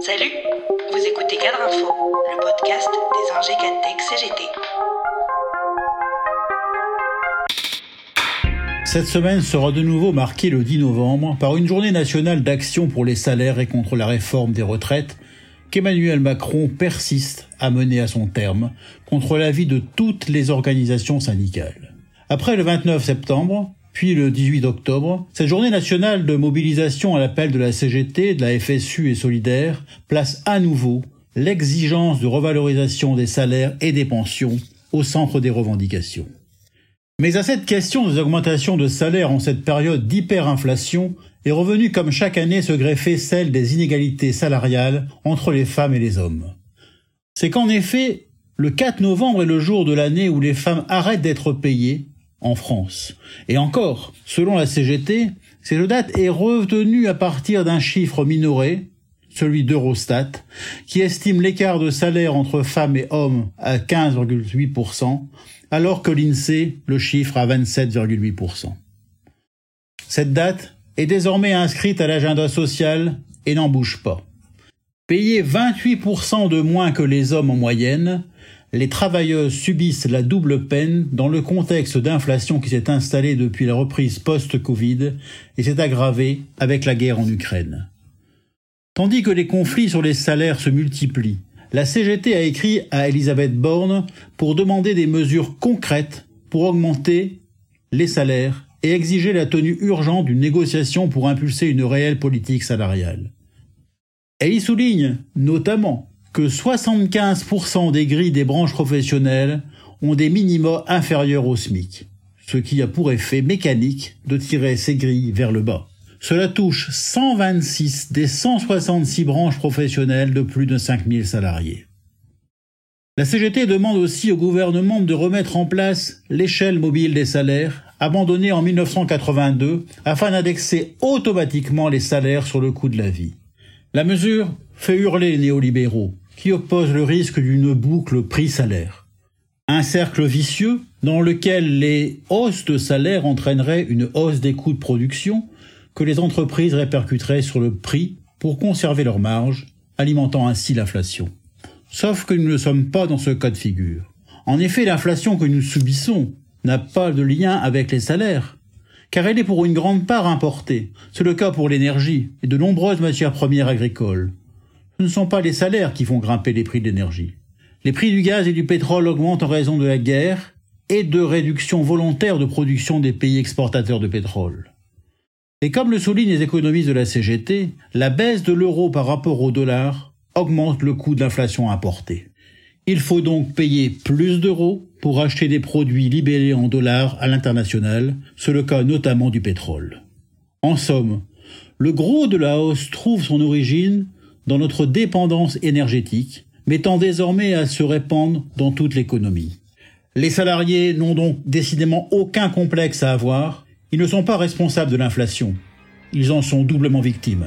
Salut, vous écoutez Cadre Info, le podcast des ingés Cadtech CGT. Cette semaine sera de nouveau marquée le 10 novembre par une journée nationale d'action pour les salaires et contre la réforme des retraites qu'Emmanuel Macron persiste à mener à son terme contre l'avis de toutes les organisations syndicales. Après le 29 septembre, puis le 18 octobre, cette journée nationale de mobilisation à l'appel de la CGT, de la FSU et Solidaire place à nouveau l'exigence de revalorisation des salaires et des pensions au centre des revendications. Mais à cette question des augmentations de salaires en cette période d'hyperinflation est revenue comme chaque année se greffer celle des inégalités salariales entre les femmes et les hommes. C'est qu'en effet, le 4 novembre est le jour de l'année où les femmes arrêtent d'être payées en France. Et encore, selon la CGT, cette date est retenue à partir d'un chiffre minoré, celui d'Eurostat, qui estime l'écart de salaire entre femmes et hommes à 15,8%, alors que l'INSEE le chiffre à 27,8%. Cette date est désormais inscrite à l'agenda social et n'en bouge pas. Payer 28% de moins que les hommes en moyenne, les travailleuses subissent la double peine dans le contexte d'inflation qui s'est installée depuis la reprise post-Covid et s'est aggravée avec la guerre en Ukraine. Tandis que les conflits sur les salaires se multiplient, la CGT a écrit à Elisabeth Borne pour demander des mesures concrètes pour augmenter les salaires et exiger la tenue urgente d'une négociation pour impulser une réelle politique salariale. Elle y souligne notamment que 75% des grilles des branches professionnelles ont des minima inférieurs au SMIC, ce qui a pour effet mécanique de tirer ces grilles vers le bas. Cela touche 126 des 166 branches professionnelles de plus de 5000 salariés. La CGT demande aussi au gouvernement de remettre en place l'échelle mobile des salaires, abandonnée en 1982, afin d'indexer automatiquement les salaires sur le coût de la vie. La mesure fait hurler les néolibéraux, qui opposent le risque d'une boucle prix-salaire. Un cercle vicieux dans lequel les hausses de salaire entraîneraient une hausse des coûts de production que les entreprises répercuteraient sur le prix pour conserver leurs marges, alimentant ainsi l'inflation. Sauf que nous ne sommes pas dans ce cas de figure. En effet, l'inflation que nous subissons n'a pas de lien avec les salaires, car elle est pour une grande part importée. C'est le cas pour l'énergie et de nombreuses matières premières agricoles. Ce ne sont pas les salaires qui font grimper les prix de l'énergie. Les prix du gaz et du pétrole augmentent en raison de la guerre et de réduction volontaire de production des pays exportateurs de pétrole. Et comme le soulignent les économistes de la CGT, la baisse de l'euro par rapport au dollar augmente le coût de l'inflation importée. Il faut donc payer plus d'euros pour acheter des produits libérés en dollars à l'international, c'est le cas notamment du pétrole. En somme, le gros de la hausse trouve son origine dans notre dépendance énergétique, mettant désormais à se répandre dans toute l'économie. Les salariés n'ont donc décidément aucun complexe à avoir, ils ne sont pas responsables de l'inflation, ils en sont doublement victimes.